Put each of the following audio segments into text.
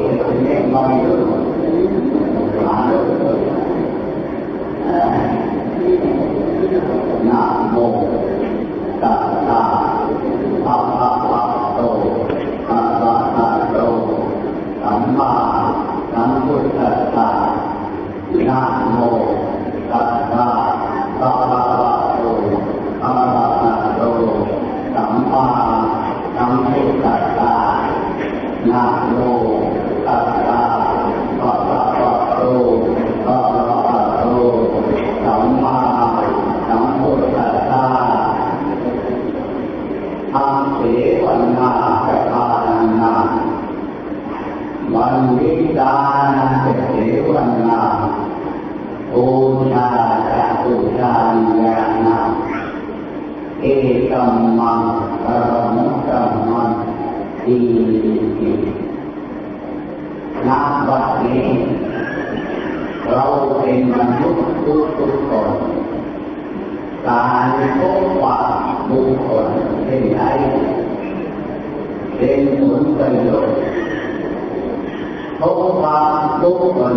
เป็นเรื่องน้อยอยู่หานะโม กทุกคนการพบปะบุคคลเป็นไรเป็นผลประโยชน์พบปะบุคคล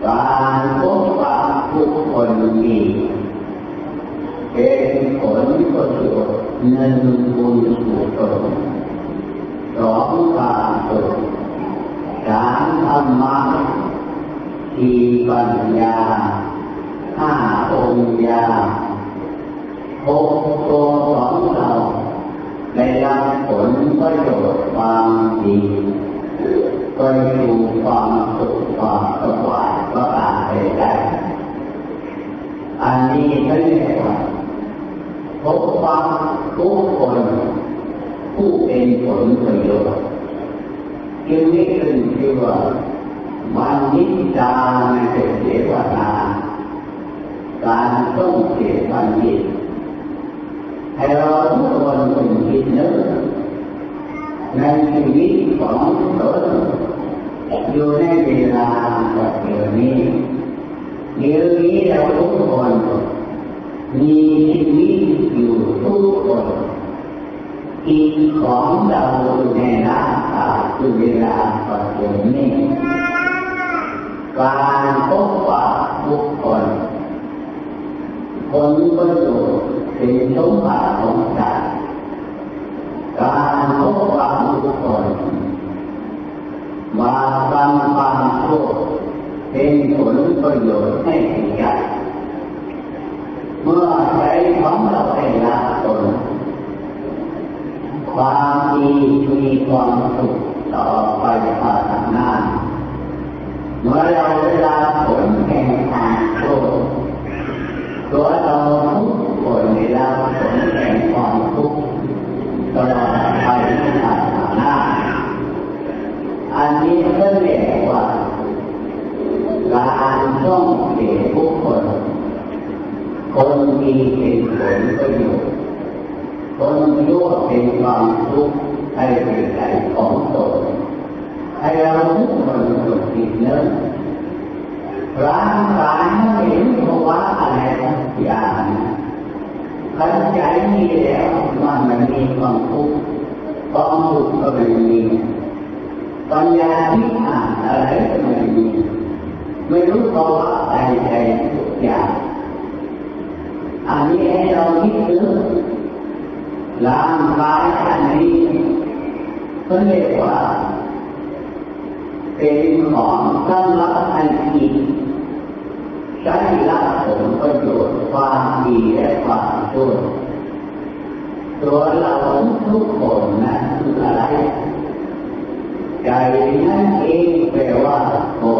เป็นไรไรประโยชน์หาผลไม่ได้อันนี้เราทุกคนต้องคิดเนื้อในชีวิ อันนี้เขาเรียกว่าพบความทุกคนผู้เป็นผลประโยชน์จึงนี้ขึ้นชื่อว่าวันนิจาในเสวนาการต้องเสียวันนี้ให้เราทุกคนต้องคิดนึกในชีวิตของตนอยู่ในเวลาปัจจุบันนี้ เดี๋ยวนี้เราทุกคนมีชีวิตอยู่ทุกคนกินของเราในร่างกายคือเวลาปัจจุบันนี้การพบปะบุคคลคนก็อยู่เป็นสมบัติของ มีเป็นผลประโยชน์คนยั่วเป็นความทุกข์ให้เป็นใจของตนให้เราทุกคนสุขจิตเนื้อร่างกายไม่เห็นภาวะอะไรสักอย่างขันใจมีแล้วมันมันมีความทุกข์ความสุขก็ไม่มีปัญญาที่อ่านอะไรก็ไม่มีไม่รู้ภาวะใจใจทุกอย่าง อันนี้ให้เราคิดถึงร่างกายอันนี้ก็เรียกว่า เป็นของสำหรับอันดีใช้ละผลประโยชน์ความดีและความชั่วตัวเราทุกคนนะคืออะไรใจนั่นเองแปลว่าโมของเรา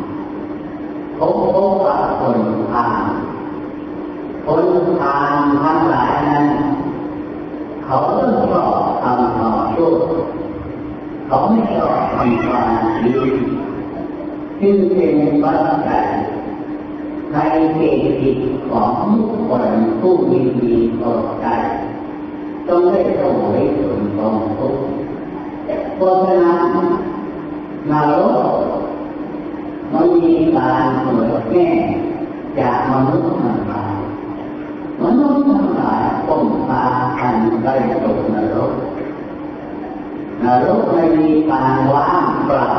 ผมมาจากไหนมาจากเราโอ้โหป่าบุคคลคนที่มีดีก็เรียกว่าอักษิวันนาจะปาลนาพบพบกับคนทานคนทานทั้งหลายนั้น เขาก็ชอบทำต่อชั่วเขาไม่ชอบทำความดีจึงเป็นปัจจัยในเกจิตของคนผู้มีดีตกใจต้องได้สวยส่วนของทุกข์เพราะฉะนั้นนรก มีการเกิดแน่จากมนุษย์ทั้งหลายมนุษย์ทั้งหลายต้องพากันได้ตกนรกนรกไม่มีการว่างเปล่า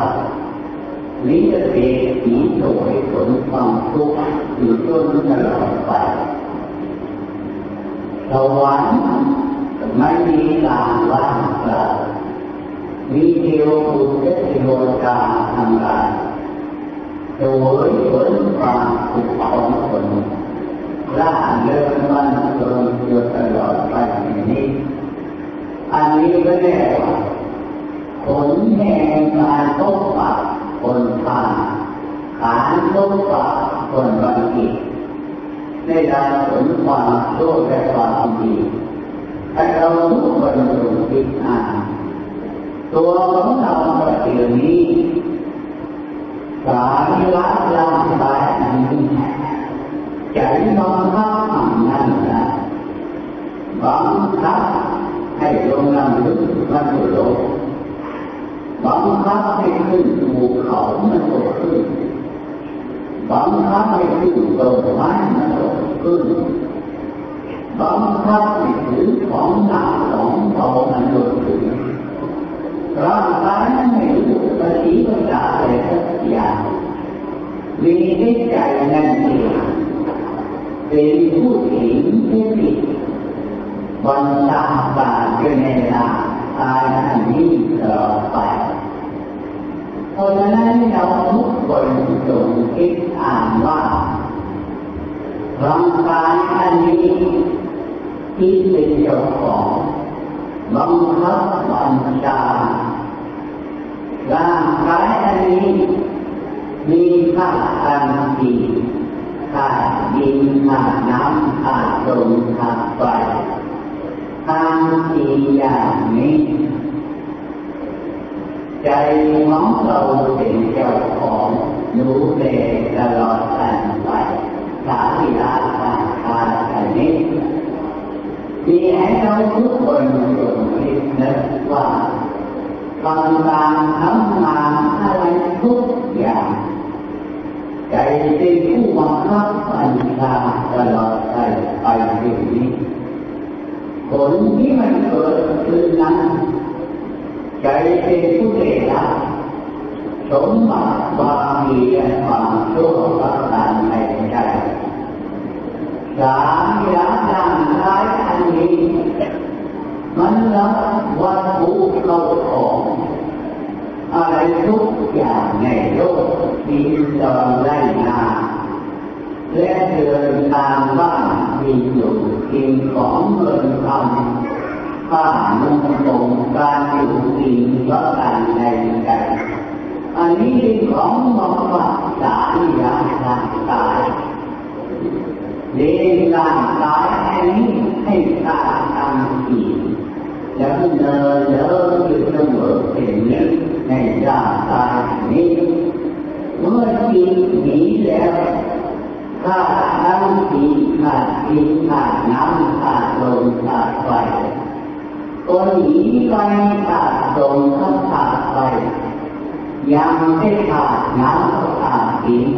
นี้จะเป็นสีสวยผลความทุกข์อยู่จนตลอดไปสวรรค์ไม่มีการว่างเปล่ามีเทวบุตรเทวดาทั้งหลาย โดยผลความสุขของคนร่าเริงมันเกินอยู่ตลอดไปนี้ อันนี้ก็แน่ว่าผลแห่งการพบปะคนทานการพบปะคนบัณฑิตได้รับผลความโชคและความดีให้เราทุกคนจงคิดอ่านตัวของเราประเดี๋ยวนี้ สายละลำบายอันนี้ใจบังคับนั่นนะบังคับให้ลงน้ำลึกมันโลกบังคับให้ขึ้นภูเขามันก็ขึ้นบังคับให้ขึ้นต้นไม้มันก็ขึ้นบังคับให้ถือของหนักของเบามันก็ขึ้นร่างกายนั้นไม่รู้ภาษีภาษาอะไร อย่างมีที่ใจนั่นเองเป็นผู้หญิงที่ผิดบันดาบาปอยู่ในลาตายอันนี้ตลอไปเพราะฉะนั้นเราทุกคนจงคิดอ่านว่าร่างกายอันนี้ที่เป็นเจ้าของบังคับบัญชาร่างกายอันนี้ มีค่าอันดีค่าดินค่าน้ำค่าลมค่าไฟทางสี่อย่างนี้ใจของเราเป็นเจ้าของรู้แลตลอดกันไปสาธิตาทางทางนนี้มีให้เราทุกคนจงคิดนะว่าการการทำงานอะไรทุกอย่าง ใจเป็นผู้บังคับบัญชาตลอดไปไปสิ่งนี้ผลที่มันเกิดขึ้นนั้นใจเป็นผู้ได้รับสมบัติบารมีและความชั่วประการในใจสามอย่างดังท้ายอันนี้มันรับวัตถุเข้าของอะไรทุกอย่างในโลกที่ตอนได้นาและเดินตามบ้านมี อยู่กินของเงินคำข้ามุ่งตรงการอยู่กินก็การในใจอันนี้ของมองว่าสายยาทางกายเลี้ยงร่างกายอันนี้ให้ขาดทำอีกแล้วเดินเดินอยู่เสมอเป็นนี้ในร่างกายนี้เมื่อจิตหนีแล้ว ขาดน้ำสีขาดดินขาดน้ำขาดลมขาดไฟก็หนีไปขาดลมก็ขาดไฟยังไม่ขาดน้ำก็ขาดดิน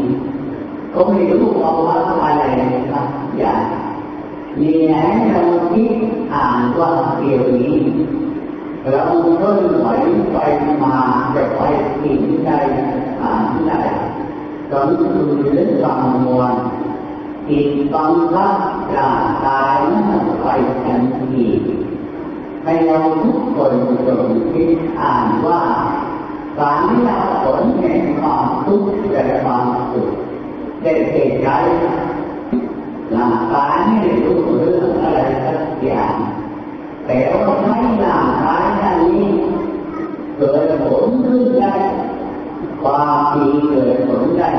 ก็ไม่รู้เอาว่าอะไรนะครับอย่างมีให้เราคิดอ่านว่าเกี่ยวนี้เราเคลื่อนไหวไปมาจะไปสิ่งใดอ่านใดก็คือเรื่องบางมวล จิตบังคัร่างกายนั้นไปทันทีให้เราทุกคนจงคิดอ่านว่าการที่เราผลแห่งความทุกข์และความสุขได้เกิดใจหลังกายไม่รู้เรื่องอะไรสักอย่างแต่ว่าไม่หลังกายนั้นนี้เกิดผลขึ้นได้ความดีเกิดผลได้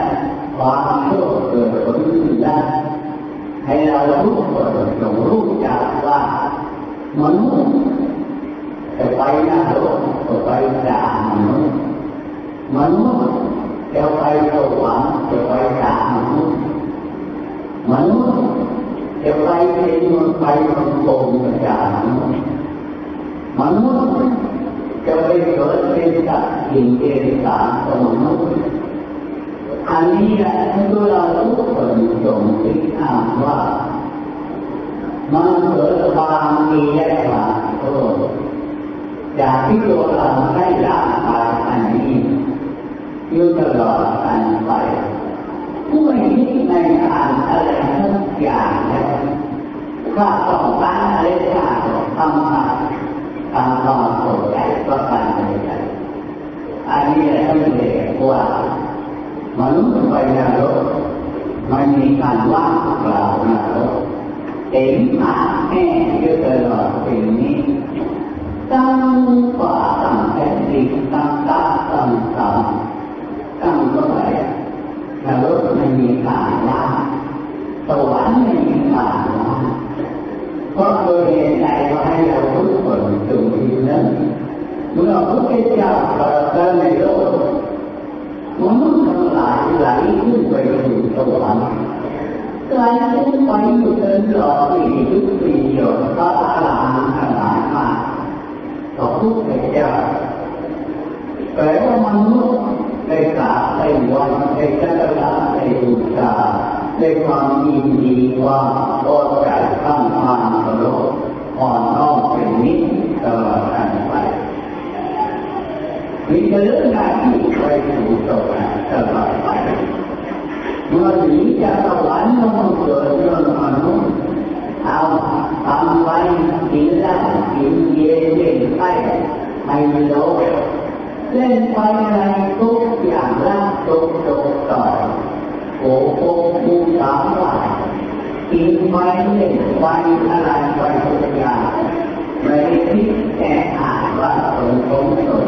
ความชั่วเกิดผลได้ให้เรารู้คนจงรู้จักว่ามนุษย์จะไปนรกจะไปด่ามนุษย์มนุษย์จะไปสวรรค์จะไปด่ามนุษย์มนุษย์จะไปเป็นมันไปมันโกงด่ามนุษย์มนุษย์จะไปเกิดเป็นสัตว์สิ่งเดรัจฉานของมนุษย์ อันนี้แหละที่เราทุกคนจงคิดอ่านว่ามันเกิดความดีและความโทษจากที่ตัวเราได้ละไปอันนี้อยู่ตลอดกันไปผู้ไม่คิดในการอะไรทุกอย่างแล้วถ้าต้องการอะไรถ้าทำมาทำความโกรธใจก็การอะไรอันนี้แหละที่เรียกว่ามนุษย์ไปนรกมันมีการว่างเปล่านรกเต็มหาแห่อยู่ตลอดสิ่งนี้ตั้งกว่า ตั้งแผ่นดินตั้งตาตั้งตาตั้งก็ไปนรกไม่มีการว่างสวรรค์ ไหลขึ้นไปสู่สวรรค์ไหลขึ้นไปอยู่เดินหล่อปีทุกปีหยดพระอรหันต์ทั้งหลายมาต่อพุทธเจ้าแปลว่ามนุษย์ได้กราบได้วันได้จักระได้บูชาได้ความยินดีความพอใจข้างทางตลอดอ่อนน้อมเป็นนิสตลอดกันไปมีเรื่องหน้าที่ไปสู่สวรรค์ตลอด หนีจากสวรรค์ต้องเกิดเรื่องมนุษย์เอาทำไว้กินได้กินเย็นเล่นไปให้โลกเล่นไปในทุกอย่างละทุกทุกต่อโอ้โหผู้สาวว่ากินไปเล่นไปอะไรไปทุกอย่างไม่คิดแต่อ่านว่าตนตนตน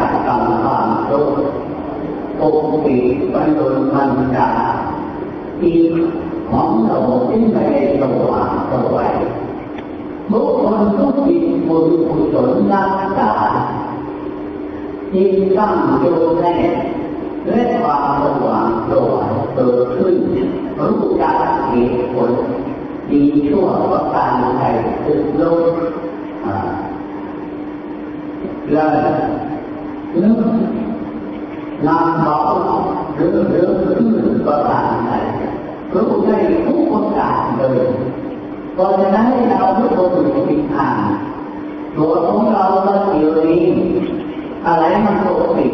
ปกปิดบันดลมันจากอีกของเราที่ไม่ได้สว่างสวัยบุคคลทุกปีบุญกุศลรักษาจิตตั้งอยู่แน่และความสว่างสวยเกิดขึ้นรู้จักเหตุผลดีชั่วว่าการใดสึกลงแล้วนึก นำเขาหรือหรือขึ้นประการใดรู้ได้ทุกประการเลยเพราะฉะนั้นเราทุกคนอยู่ที่ทางตัวของเราเราอยู่นี้อะไรมันปกติ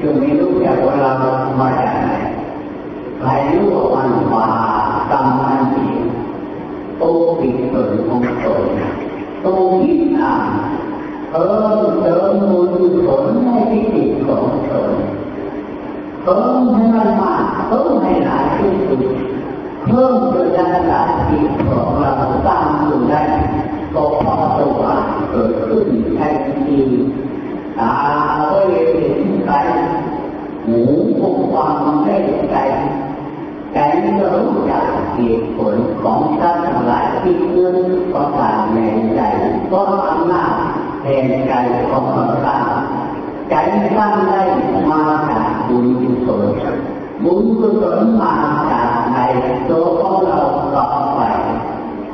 จะไม่รู้จักว่าเรามาจากไหนใครรู้ว่ามันมากรรมมันดีโตปิดเปิดของตนโตคิดอ่านเพิ่มเติมบุญผลให้ที่จิตของตน เพิ่มให้มันมากเพิ่มให้หลายที่สุดเพิ่มโดยการละจิตของเราสร้างอยู่ได้ก็พอสว่างเกิดขึ้นแทนทีตาก็เห็นใจหูก็ฟังได้ใจใจก็รู้จักเหตุผลของท่านทั้งหลายที่เกิดประการในใจก็อำนาจแห่งใจของเราใจสร้างได้มา บุญกุศลบุญกุศลมาจากในตัวของเราต่อไป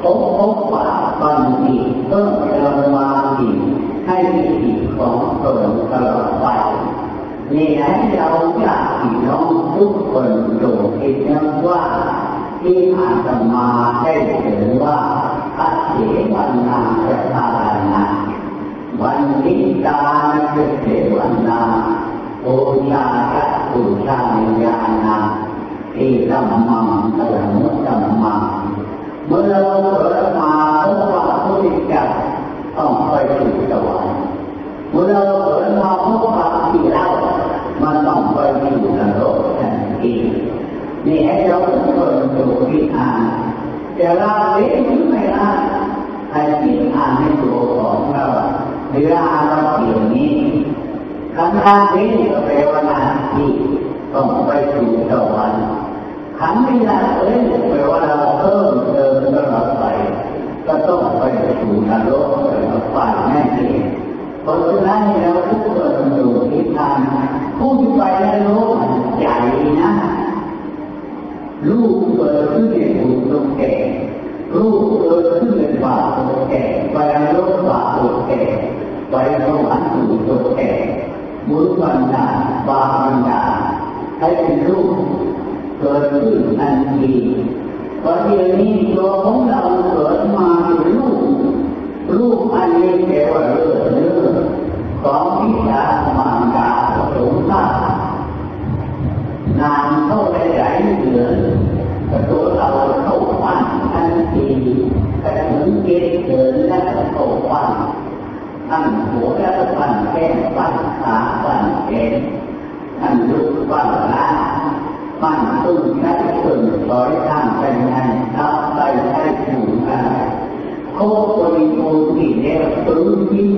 พบพบว่าบัณฑิตเพิ่มเติมมาอีกให้มีจิตของตนตลอดไปนี่ให้เราอยากพี่น้องทุกคนโดดคิดนะว่าที่อาตมาได้ถือว่าอัจเฉวันนาประทานนาวันนี้ บูชาพระบูชาญาณาที่สัมมาเสมอสัมมาเมื่อเราเกิดมาพบว่าพุทธเจ้าต้องไปสู่สวรรค์เมื่อเราเกิดมาพบว่าที่เรามันต้องไปสู่นรกทันทีนี่ให้เราเป็นคนดูที่อ่านแต่เราเลี้ยงไม่ได้นให้ที่อ่านให้ตัวของเราเวลาเราเขียนนี้ คำนานี้แปลว่านาที่ต้องไปสู่สวรรค์ขันไม่ได้เลยแปลว่าเราเพิ่มเติมตลอดไป ก็ต้องไปสู่นรกไปฝ่ายแน่เองเพราะฉะนั้นเราทุกคนดูทิศทางผู้ที่ไปในโลกใหญ่นะลูกเกิดขึ้นในบุตรแก่ลูกเกิดขึ้นในบาปตัวแก่ไปในโลกบาปตัวแก่ไปสวรรค์สู่ตัวแก่ บุญบันดาบาปบันดาให้เป็นรูปเกิดขึ้นทันทีเพราะเดี๋ยวนี้ตัวของเราเกิดมาเป็นรูปรูปอันนี้แปลว่าเลือดเลือดของพิจารมารดาสงสารนานเข้าไปหลายเดือ ตั้งหัวแล้วก็ปั้นแข้งปั้นขาปั้นแขนตั้งลูกปั้นล้างปั้นตุ้งใช้ตุ้งร้อยข้างเป็นไงนับไปใช้ถูกอะไรโคบริโภคที่แล้วถึงที่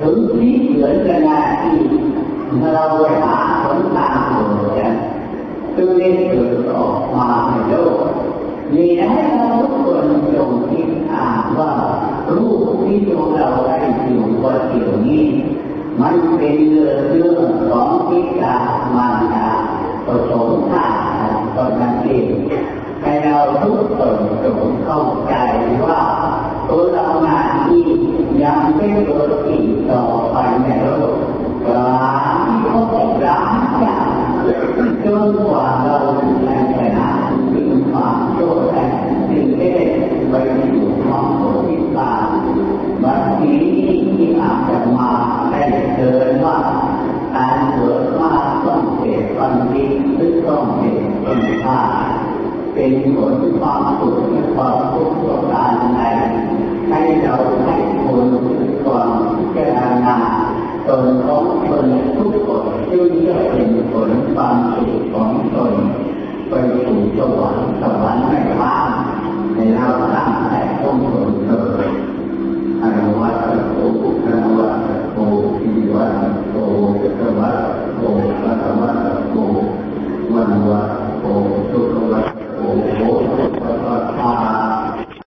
ถึงที่เหลือขนาดที่เราไปหาผลทางเหมือนตัวนี้เกิดออกมาในโลกนี่ให้เราทุกคนจงคิดอ่านว่ารูปที่ตัวเรา ได้อยู่วันเดียวนี้ มันเป็นเรื่องเรื่องของทิฏฐามารดาผสมธาตุตอนนั้นเองให้เราทุกคนจงเข้าใจว่าตัวเราหน้าที่ยังไม่เกิดอีก คุณค่เป็นผลความสุขและความทุข์ปรการใดให้เราให้คนก่อนพิจาราตนของตนทุกคนจึงจะเป็นผลความสุขของตนไปสู่สวรรค์สวรรค์ไม่ว่าในเราตั้งแต่ต้นตนเถิ